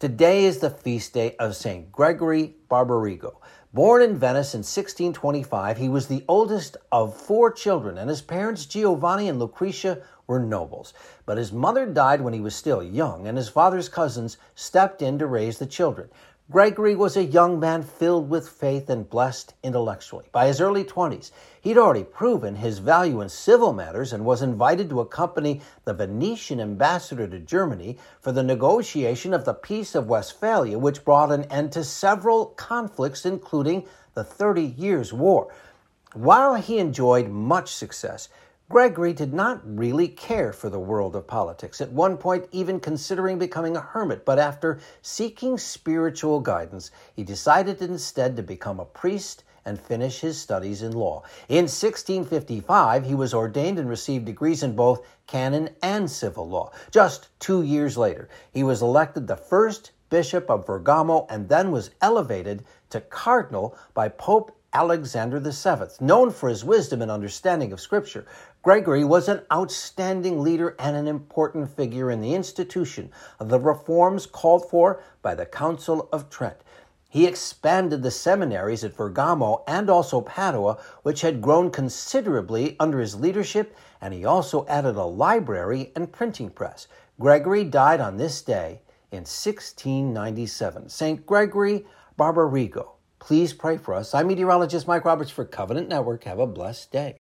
Today is the feast day of St. Gregory Barbarigo. Born in Venice in 1625, he was the oldest of four children, and his parents, Giovanni and Lucretia, were nobles. But his mother died when he was still young, and his father's cousins stepped in to raise the children. Gregory was a young man filled with faith and blessed intellectually. By his early 20s, he'd already proven his value in civil matters and was invited to accompany the Venetian ambassador to Germany for the negotiation of the Peace of Westphalia, which brought an end to several conflicts, including the Thirty Years' War. While he enjoyed much success, Gregory did not really care for the world of politics, at one point, even considering becoming a hermit. But after seeking spiritual guidance, he decided instead to become a priest and finish his studies in law. In 1655, he was ordained and received degrees in both canon and civil law. Just two years later, he was elected the first bishop of Bergamo and then was elevated to cardinal by Pope Alexander VII. Known for his wisdom and understanding of Scripture, Gregory was an outstanding leader and an important figure in the institution of the reforms called for by the Council of Trent. He expanded the seminaries at Bergamo and also Padua, which had grown considerably under his leadership, and he also added a library and printing press. Gregory died on this day in 1697. St. Gregory Barbarigo. Please pray for us. I'm meteorologist Mike Roberts for Covenant Network. Have a blessed day.